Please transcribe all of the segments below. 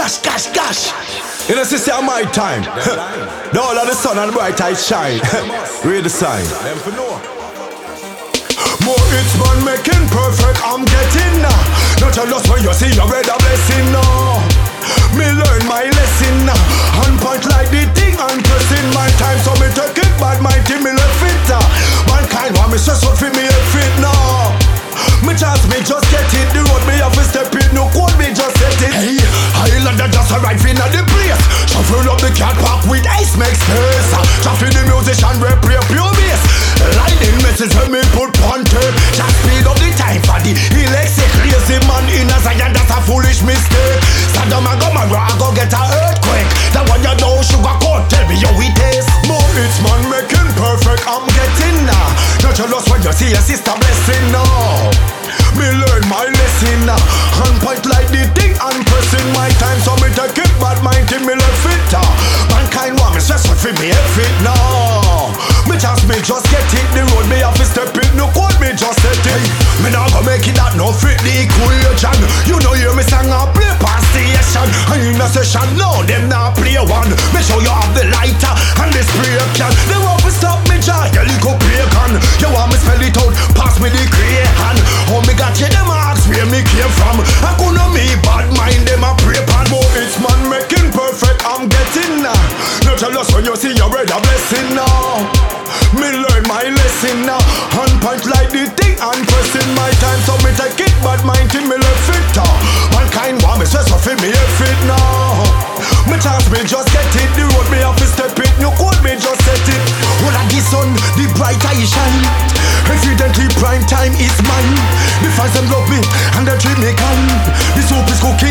Gosh, gosh, gosh. You know, sister, my time. the all of the sun and bright eyes shine. Read the sign. More hits man making perfect, I'm getting now. Not jealous when you see your red a blessing now. Me learn my lesson now. On point like the thing and pressing my time, so me take it bad, my team me left fit. uh. Mankind want me stress for me fit now. Me chance me just get it, jealous when you see your sister blessing now. Me learn my lesson now. On point like the thing and pressing my time. So me take it bad mind till me left fit. uh. Mankind want me stress for me fit now. Me chance me just get it. The road me have to step it. No code me just set it. Me not gonna make it that no fit the equation. You know hear me sing and play past the station. And in a session, no them not play one. Jealous when you see your brother blessing now. Me learn my lesson now. On point like the thing and pressing my time. So me take it bad mind till me left fit. uh. Mankind want me stress off in me fit now. Me chance me just get it. The road me have to step it. No code me just set it. All of the sun, the bright eye shine. Evidently prime time is mine. The fans them love me and they treat me kind. The soup is cooking,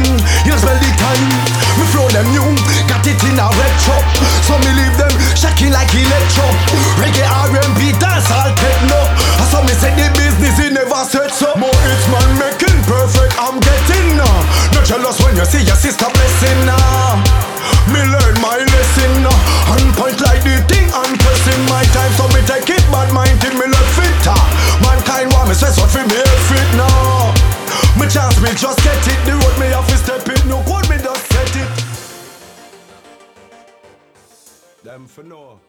Reggae R&B, dance all techno. I saw me say the business it never set so. More it's man making perfect. I'm getting now. Not jealous when you see your sister blessing now. Me learn my lesson now. On point like the thing and pressing my time. So me take it bad mind till me left fit. ah. Mankind want me stress out for me fit now. Me chance me just get it. The road me have to step it. No code me just set it. Them for no.